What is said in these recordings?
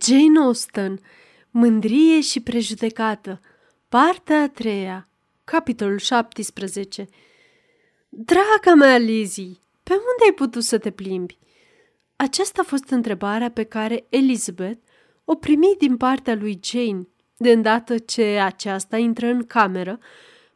Jane Austen, Mândrie și prejudecată, partea a treia, capitolul 17 Draga mea, Lizzie, pe unde ai putut să te plimbi? Aceasta a fost întrebarea pe care Elizabeth o primi din partea lui Jane, de îndată ce aceasta intră în cameră,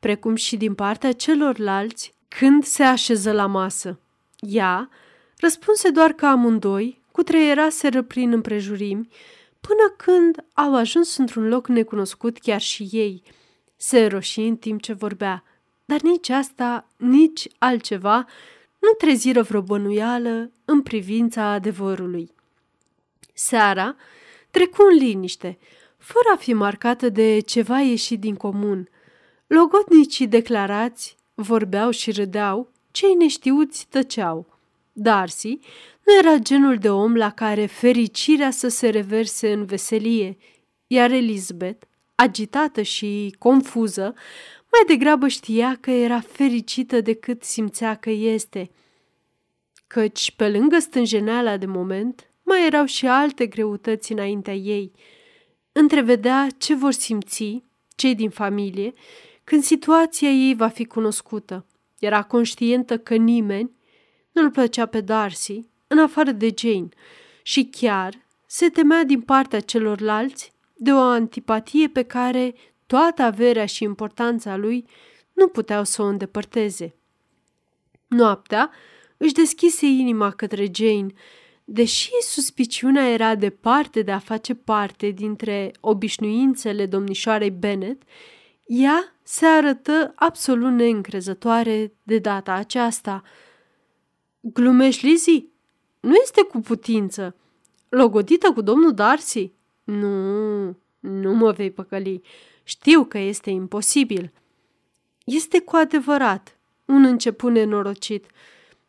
precum și din partea celorlalți când se așeză la masă. Ea răspunse doar că amândoi cutreieraseră prin împrejurimi, până când au ajuns într-un loc necunoscut chiar și ei. Se roși în timp ce vorbea, dar nici asta, nici altceva nu treziră vreo bănuială în privința adevărului. Seara trecu în liniște, fără a fi marcată de ceva ieșit din comun. Logotnicii declarați vorbeau și râdeau, cei neștiuți tăceau. Darcy nu era genul de om la care fericirea să se reverse în veselie, iar Elizabeth, agitată și confuză, mai degrabă știa că era fericită decât simțea că este. Căci, pe lângă stânjeneala de moment, mai erau și alte greutăți înaintea ei. Întrevedea ce vor simți cei din familie când situația ei va fi cunoscută. Era conștientă că nimeni nu-l plăcea pe Darcy, în afară de Jane, și chiar se temea din partea celorlalți de o antipatie pe care toată averea și importanța lui nu puteau să o îndepărteze. Noaptea își deschise inima către Jane, deși suspiciunea era departe de a face parte dintre obișnuințele domnișoarei Bennet, ea se arătă absolut neîncrezătoare de data aceasta. Glumești, Lizzie? Nu este cu putință. Logodită cu domnul Darcy? Nu, nu mă vei păcăli. Știu că este imposibil. Este cu adevărat un început nenorocit.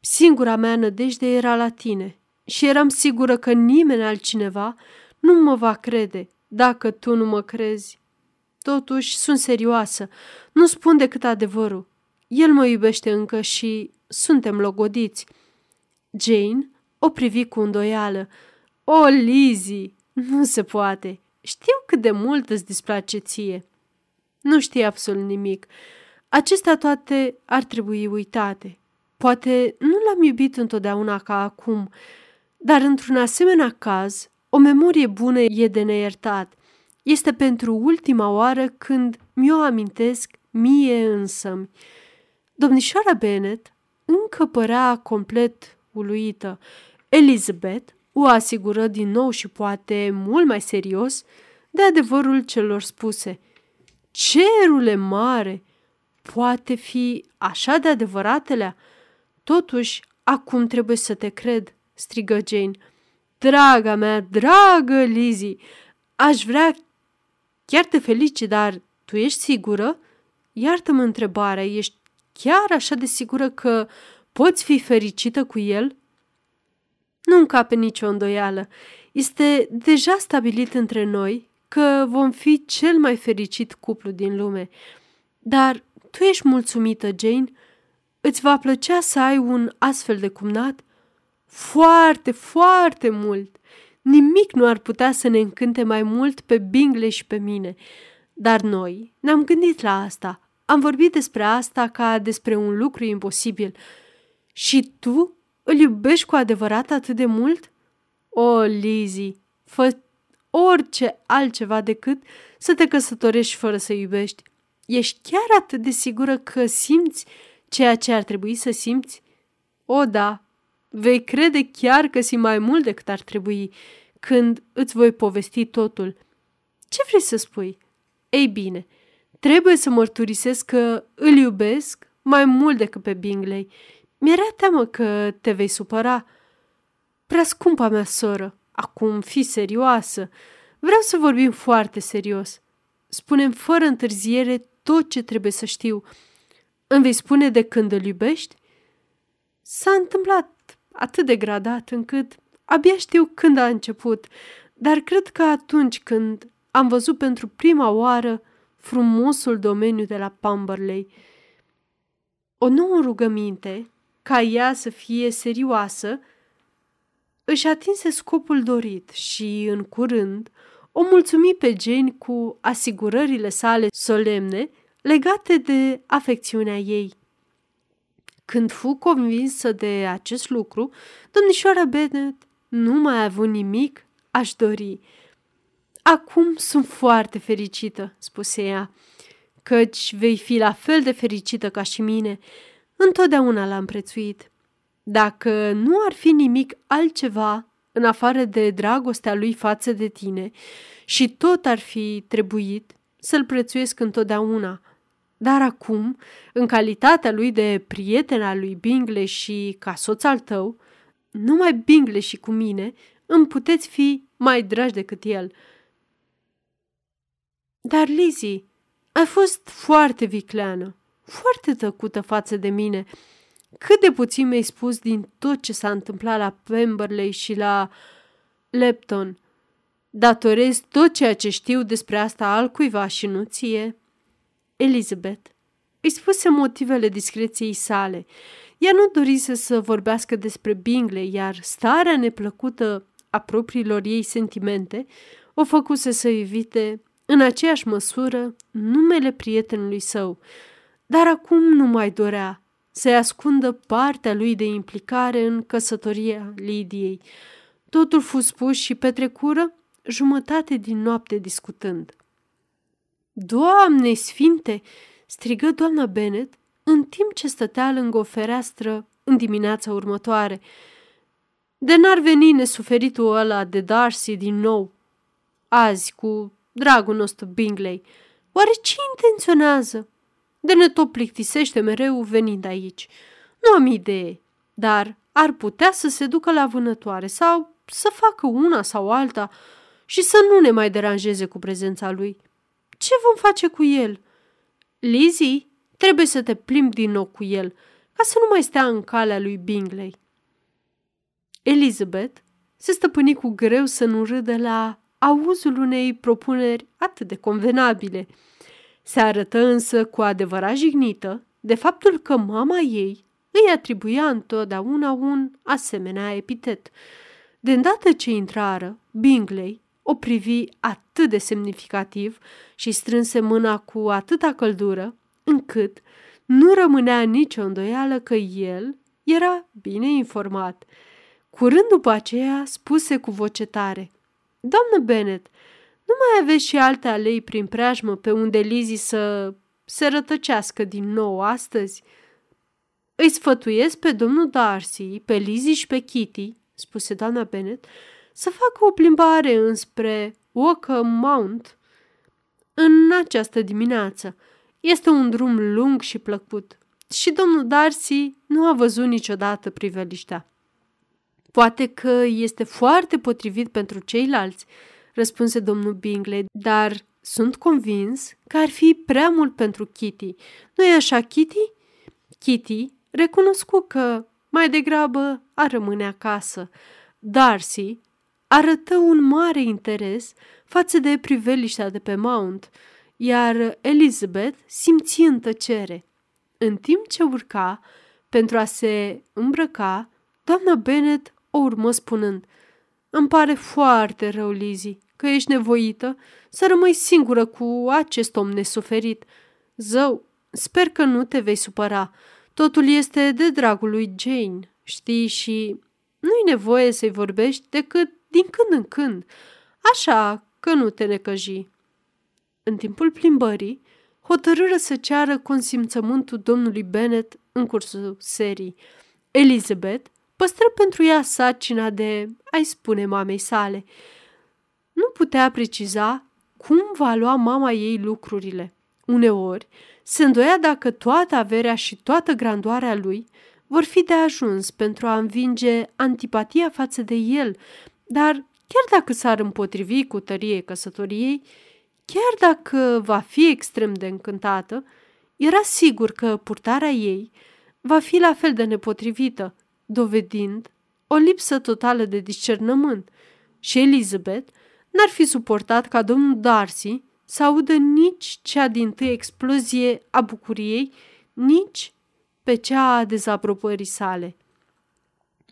Singura mea nădejde era la tine și eram sigură că nimeni altcineva nu mă va crede dacă tu nu mă crezi. Totuși, sunt serioasă. Nu spun decât adevărul. El mă iubește încă și suntem logodiți. Jane o privi cu îndoială. O, Lizzie, nu se poate. Știu cât de mult îți displace ție. Nu știi absolut nimic. Acestea toate ar trebui uitate. Poate nu l-am iubit întotdeauna ca acum, dar într-un asemenea caz, o memorie bună e de neiertat. Este pentru ultima oară când mi-o amintesc mie însămi. Domnișoara Bennet încă părea complet uluită. Elizabeth o asigură din nou și poate mult mai serios de adevărul celor spuse. Cerule mare! Poate fi așa de adevăratele? Totuși, acum trebuie să te cred, strigă Jane. Draga mea, dragă Lizzie, aș vrea chiar te felici, dar tu ești sigură? Iartă-mă întrebarea, ești chiar așa de sigură că poți fi fericită cu el? Nu încape nicio îndoială. Este deja stabilit între noi că vom fi cel mai fericit cuplu din lume. Dar tu ești mulțumită, Jane? Îți va plăcea să ai un astfel de cumnat? Foarte, foarte mult! Nimic nu ar putea să ne încânte mai mult pe Bingley și pe mine. Dar noi ne-am gândit la asta. Am vorbit despre asta ca despre un lucru imposibil. Și tu îl iubești cu adevărat atât de mult? O, Lizzie, fă orice altceva decât să te căsătorești fără să iubești. Ești chiar atât de sigură că simți ceea ce ar trebui să simți? O, da, vei crede chiar că simți mai mult decât ar trebui când îți voi povesti totul. Ce vrei să spui? Ei bine, trebuie să mărturisesc că îl iubesc mai mult decât pe Bingley mi-era teamă că te vei supăra. Prea scumpa mea soră, acum fi serioasă. Vreau să vorbim foarte serios. Spunem fără întârziere tot ce trebuie să știu. Îmi vei spune de când îl iubești? S-a întâmplat atât de gradat încât abia știu când a început, dar cred că atunci când am văzut pentru prima oară frumosul domeniu de la Pamberley. O nouă rugăminte ca ea să fie serioasă, își atinse scopul dorit și, în curând, o mulțumi pe Jane cu asigurările sale solemne legate de afecțiunea ei. Când fu convinsă de acest lucru, domnișoara Bennet nu mai a avut nimic aș dori. Acum sunt foarte fericită, spuse ea, căci vei fi la fel de fericită ca și mine. Întotdeauna l-am prețuit. Dacă nu ar fi nimic altceva în afară de dragostea lui față de tine și tot ar fi trebuit să-l prețuiesc întotdeauna. Dar acum, în calitatea lui de prieten al lui Bingle și ca soț al tău, numai Bingle și cu mine îmi puteți fi mai dragi decât el. Dar, Lizzie, ai fost foarte vicleană, foarte tăcută față de mine. Cât de puțin mi-ai spus din tot ce s-a întâmplat la Pemberley și la Lepton. Datorez tot ceea ce știu despre asta al cuiva și nu ție. Elizabeth îi spuse motivele discreției sale. Ea nu dorise să vorbească despre Bingley, iar starea neplăcută a propriilor ei sentimente o făcuse să evite în aceeași măsură numele prietenului său, dar acum nu mai dorea să-i ascundă partea lui de implicare în căsătoria Lidiei. Totul fu spus și petrecură jumătate din noapte discutând. Doamne sfinte!" strigă doamna Bennet în timp ce stătea lângă o fereastră în dimineața următoare. De n-ar veni nesuferitul ăla de Darcy din nou, azi, cu dragul nostru Bingley. Oare ce intenționează? De ne tot plictisește mereu venind aici. Nu am idee, dar ar putea să se ducă la vânătoare sau să facă una sau alta și să nu ne mai deranjeze cu prezența lui. Ce vom face cu el? Lizzie, trebuie să te plimbi din nou cu el, ca să nu mai stea în calea lui Bingley. Elizabeth se stăpâni cu greu să nu râdă la auzul unei propuneri atât de convenabile. Se arătă însă cu adevărat jignită de faptul că mama ei îi atribuia întotdeauna un asemenea epitet. De îndată ce intrară, Bingley o privi atât de semnificativ și strânse mâna cu atâta căldură, încât nu rămânea nicio îndoială că el era bine informat. Curând după aceea spuse cu voce tare – Doamnă Bennet, nu mai aveți și alte alei prin preajmă pe unde Lizzie să se rătăcească din nou astăzi? Îi sfătuiesc pe domnul Darcy, pe Lizzie și pe Kitty, spuse doamna Bennet, să facă o plimbare înspre Walker Mount în această dimineață. Este un drum lung și plăcut și domnul Darcy nu a văzut niciodată priveliștea. Poate că este foarte potrivit pentru ceilalți, răspunse domnul Bingley, dar sunt convins că ar fi prea mult pentru Kitty. nu e așa, Kitty? Kitty recunoscu că mai degrabă ar rămâne acasă. Darcy arătă un mare interes față de priveliștea de pe Mount, iar Elizabeth simți în tăcere. În timp ce urca, pentru a se îmbrăca, doamna Bennet o urmă spunând Îmi pare foarte rău, Lizzie, că ești nevoită să rămâi singură cu acest om nesuferit. Zău, sper că nu te vei supăra. Totul este de dragul lui Jane, știi, și nu-i nevoie să-i vorbești decât din când în când, așa că nu te necăji. În timpul plimbării, hotărâră să ceară consimțământul domnului Bennet în cursul serii. Elizabeth păstră pentru ea sarcina de a-i spune mamei sale. Nu putea preciza cum va lua mama ei lucrurile. Uneori se îndoia dacă toată averea și toată grandoarea lui vor fi de ajuns pentru a învinge antipatia față de el, dar chiar dacă s-ar împotrivi cu tărie căsătoriei, chiar dacă va fi extrem de încântată, era sigur că purtarea ei va fi la fel de nepotrivită dovedind o lipsă totală de discernământ și Elizabeth n-ar fi suportat ca domnul Darcy să audă nici cea din tâi explozie a bucuriei, nici pe cea a dezapropării sale.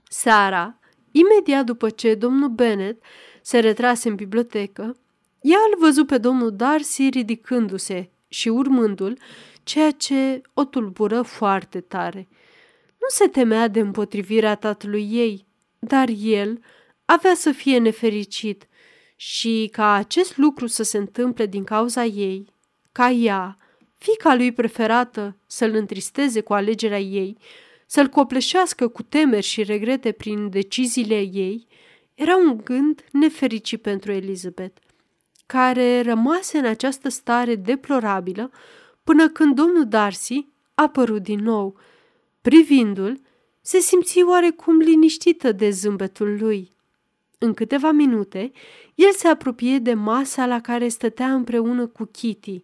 Seara Imediat după ce domnul Bennet se retrase în bibliotecă, ea îl văzu pe domnul Darcy ridicându-se și urmându-l, ceea ce o tulbură foarte tare. Nu se temea de împotrivirea tatălui ei, dar el avea să fie nefericit și ca acest lucru să se întâmple din cauza ei, ca ea, fica lui preferată, să-l întristeze cu alegerea ei, să-l copleșească cu temeri și regrete prin deciziile ei, era un gând nefericit pentru Elizabeth, care rămase în această stare deplorabilă până când domnul Darcy a apărut din nou. Privindu-l, se simți oarecum liniștită de zâmbetul lui. În câteva minute, el se apropie de masa la care stătea împreună cu Kitty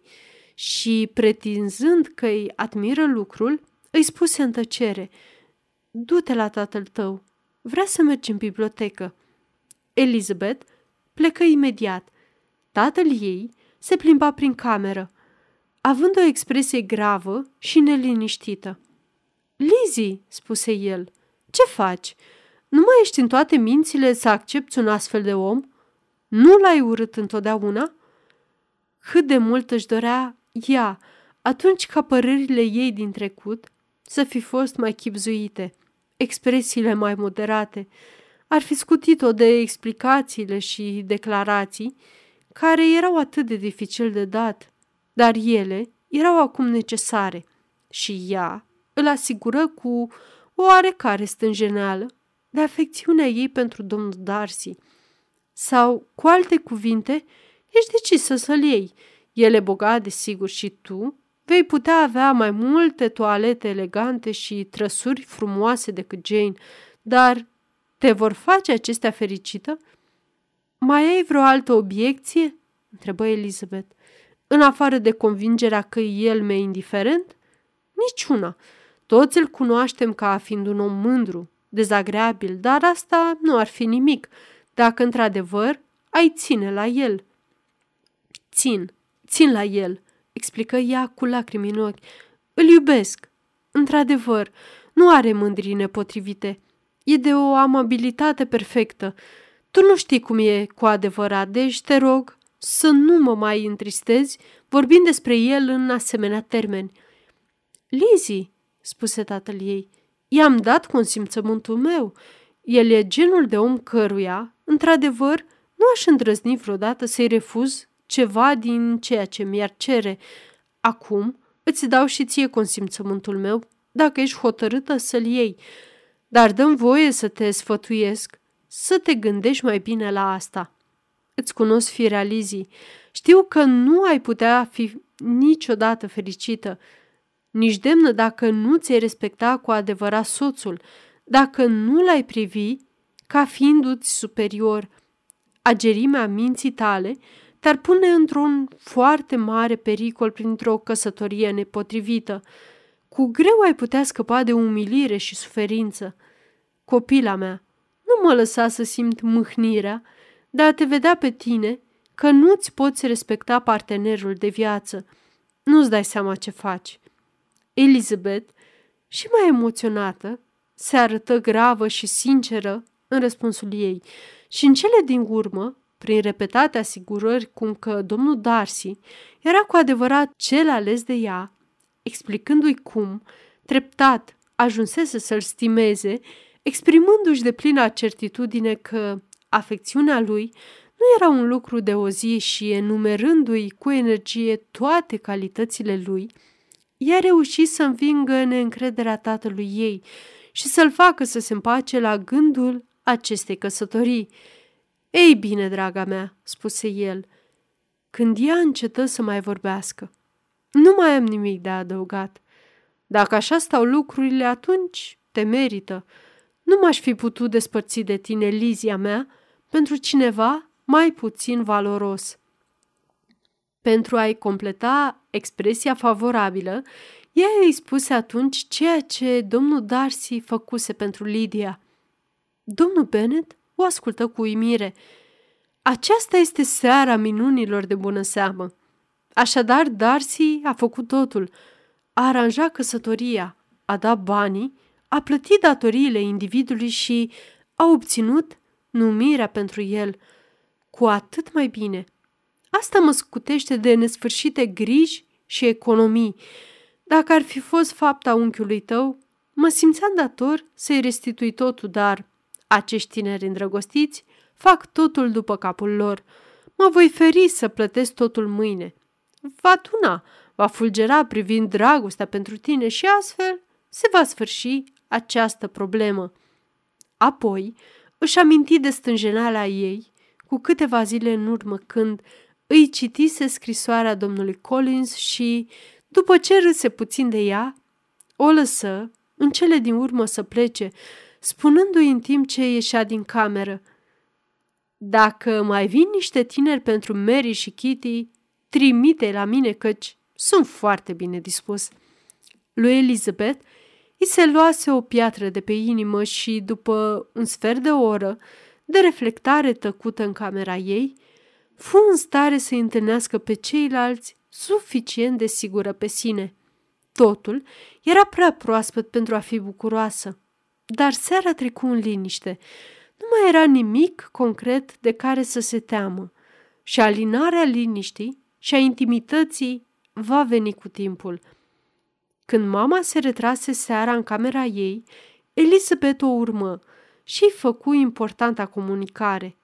și, pretinzând că îi admiră lucrul, îi spuse în tăcere, Du-te la tatăl tău, vrea să mergi în bibliotecă. Elizabeth plecă imediat. Tatăl ei se plimba prin cameră, având o expresie gravă și neliniștită. Lizzie, spuse el, ce faci? Nu mai ești în toate mințile să accepti un astfel de om? Nu l-ai urât întotdeauna? Cât de mult își dorea ea, atunci ca părerile ei din trecut să fi fost mai chipzuite, expresiile mai moderate, ar fi scutit-o de explicațiile și declarații care erau atât de dificil de dat, dar ele erau acum necesare și ea îl asigură cu o oarecare stânjeneală de afecțiunea ei pentru domnul Darcy. Sau, cu alte cuvinte, ești decisă să-l iei. El e bogat, desigur, și tu vei putea avea mai multe toalete elegante și trăsuri frumoase decât Jane, dar te vor face acestea fericită? Mai ai vreo altă obiecție? întrebă Elizabeth. În afară de convingerea că el mi-e indiferent? Niciuna. Toți îl cunoaștem ca fiind un om mândru, dezagreabil, dar asta nu ar fi nimic, dacă într-adevăr ai ține la el. Țin, țin la el, explică ea cu lacrimi în ochi. Îl iubesc. Într-adevăr, nu are mândrii nepotrivite. E de o amabilitate perfectă. Tu nu știi cum e cu adevărat, deci te rog să nu mă mai întristezi vorbind despre el în asemenea termeni. Lizzie, spuse tatăl ei, i-am dat consimțământul meu. El e genul de om căruia, într-adevăr, nu aș îndrăzni vreodată să-i refuz ceva din ceea ce mi-ar cere. Acum îți dau și ție consimțământul meu, dacă ești hotărâtă să-l iei. Dar dăm voie să te sfătuiesc, să te gândești mai bine la asta. Îți cunosc firea Lizzie. Știu că nu ai putea fi niciodată fericită, nici demnă dacă nu ți-ai respecta cu adevărat soțul, dacă nu l-ai privi ca fiindu-ți superior. Agerimea minții tale te-ar pune într-un foarte mare pericol printr-o căsătorie nepotrivită. Cu greu ai putea scăpa de umilire și suferință. Copila mea, nu mă lăsa să simt mâhnirea de a te vedea pe tine că nu-ți poți respecta partenerul de viață. Nu-ți dai seama ce faci. Elizabeth, și mai emoționată, se arătă gravă și sinceră în răspunsul ei. Și în cele din urmă prin repetate asigurări cum că domnul Darcy era cu adevărat cel ales de ea, explicându-i cum, treptat, ajunsese să-l stimeze, exprimându-și de plină certitudine că afecțiunea lui nu era un lucru de o zi și enumerându-i cu energie toate calitățile lui, ea reușit să învingă neîncrederea tatălui ei și să-l facă să se împace la gândul acestei căsătorii, ei bine, draga mea, spuse el, când ea încetă să mai vorbească. Nu mai am nimic de adăugat. Dacă așa stau lucrurile, atunci te merită. Nu m-aș fi putut despărți de tine, Lizia mea, pentru cineva mai puțin valoros. Pentru a-i completa expresia favorabilă, ea îi spuse atunci ceea ce domnul Darcy făcuse pentru Lydia. Domnul Bennet o ascultă cu uimire. Aceasta este seara minunilor de bună seamă. Așadar, Darcy a făcut totul. A aranjat căsătoria, a dat banii, a plătit datoriile individului și a obținut numirea pentru el, cu atât mai bine. Asta mă scutește de nesfârșite griji și economii. Dacă ar fi fost fapta unchiului tău, mă simțeam dator să-i restitui totul, dar acești tineri îndrăgostiți fac totul după capul lor. Mă voi feri să plătesc totul mâine. Va tuna, va fulgera privind dragostea pentru tine și astfel se va sfârși această problemă. Apoi își aminti de stânjenala ei cu câteva zile în urmă când îi citise scrisoarea domnului Collins și, după ce râse puțin de ea, o lăsă în cele din urmă să plece, spunându-i în timp ce ieșea din cameră. Dacă mai vin niște tineri pentru Mary și Kitty, trimite la mine căci sunt foarte bine dispus. Lui Elizabeth îi se luase o piatră de pe inimă și, după un sfert de oră de reflectare tăcută în camera ei, fu în stare să-i întâlnească pe ceilalți suficient de sigură pe sine. Totul era prea proaspăt pentru a fi bucuroasă, dar seara trecu în liniște. Nu mai era nimic concret de care să se teamă și alinarea liniștii și a intimității va veni cu timpul. Când mama se retrase seara în camera ei, Elisabeth o urmă și făcu importanta comunicare.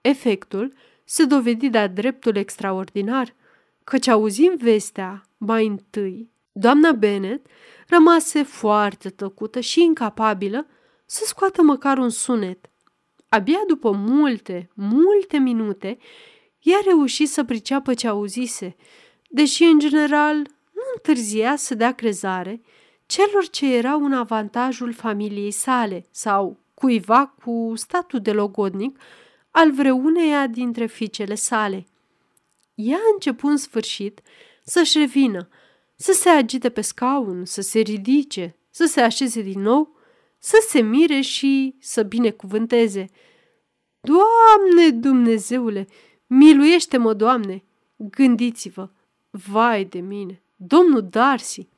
Efectul se dovedi de-a dreptul extraordinar, căci auzind vestea mai întâi, doamna Bennet rămase foarte tăcută și incapabilă să scoată măcar un sunet. Abia după multe, multe minute, ea reuși să priceapă ce auzise, deși în general nu întârzia să dea crezare celor ce erau în avantajul familiei sale sau cuiva cu statul de logodnic al vreuneia dintre fiicele sale. Ea a început în sfârșit să-și revină, să se agite pe scaun, să se ridice, să se așeze din nou, să se mire și să binecuvânteze. Doamne Dumnezeule, miluiește-mă, Doamne! Gândiți-vă, vai de mine, domnul Darcy,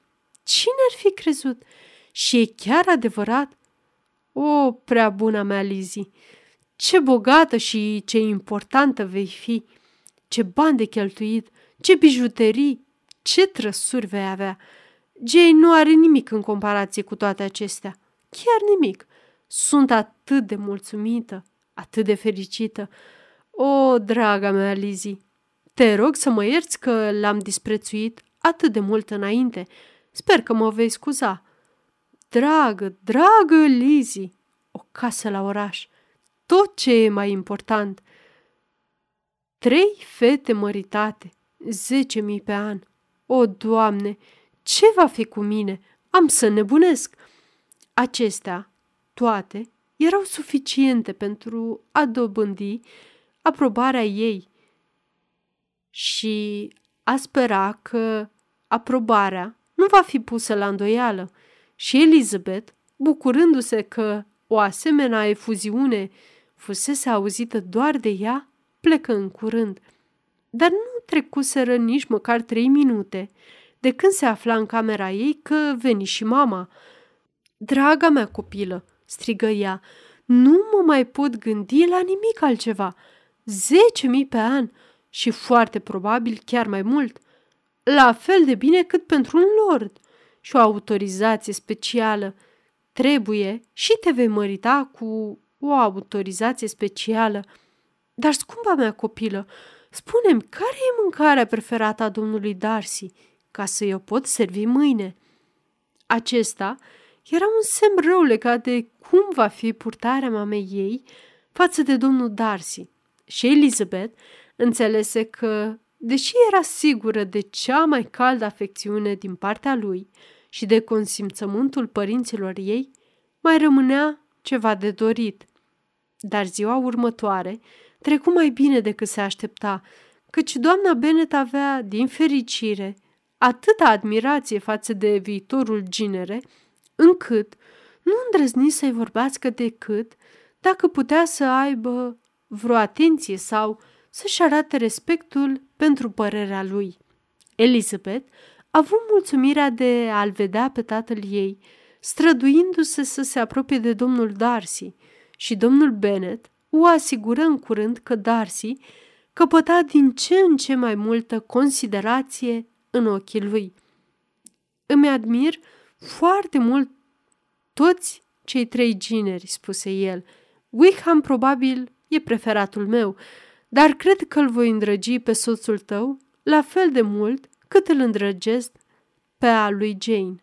cine ar fi crezut? Și e chiar adevărat? O, prea bună mea, Lizzie, ce bogată și ce importantă vei fi! Ce bani de cheltuit, ce bijuterii, ce trăsuri vei avea! Jane nu are nimic în comparație cu toate acestea. Chiar nimic. Sunt atât de mulțumită, atât de fericită. O, draga mea, Lizzie, te rog să mă ierți că l-am disprețuit atât de mult înainte. Sper că mă vei scuza. Dragă, dragă Lizzie, o casă la oraș, tot ce e mai important. Trei fete măritate, zece mii pe an. O, Doamne, ce va fi cu mine? Am să nebunesc. Acestea, toate, erau suficiente pentru a dobândi aprobarea ei și a spera că aprobarea nu va fi pusă la îndoială și Elizabeth, bucurându-se că o asemenea efuziune fusese auzită doar de ea, plecă în curând. Dar nu trecuseră nici măcar trei minute de când se afla în camera ei că veni și mama. Draga mea copilă, strigă ea, nu mă mai pot gândi la nimic altceva. Zece mii pe an și foarte probabil chiar mai mult. La fel de bine cât pentru un lord și o autorizație specială. Trebuie și te vei mărita cu o autorizație specială. Dar, scumpa mea copilă, spune-mi, care e mâncarea preferată a domnului Darcy, ca să-i o pot servi mâine? Acesta era un semn rău legat de cum va fi purtarea mamei ei față de domnul Darcy. Și Elizabeth înțelese că, deși era sigură de cea mai caldă afecțiune din partea lui și de consimțământul părinților ei, mai rămânea ceva de dorit. Dar ziua următoare trecu mai bine decât se aștepta, căci doamna Bennet avea, din fericire, atâta admirație față de viitorul ginere, încât nu îndrăzni să-i vorbească decât dacă putea să aibă vreo atenție sau să-și arate respectul pentru părerea lui. Elizabeth a avut mulțumirea de a-l vedea pe tatăl ei, străduindu-se să se apropie de domnul Darcy și domnul Bennet o asigură în curând că Darcy căpăta din ce în ce mai multă considerație în ochii lui. Îmi admir foarte mult toți cei trei gineri, spuse el. Wickham probabil e preferatul meu, dar cred că îl voi îndrăgi pe soțul tău la fel de mult cât îl îndrăgesc pe a lui Jane.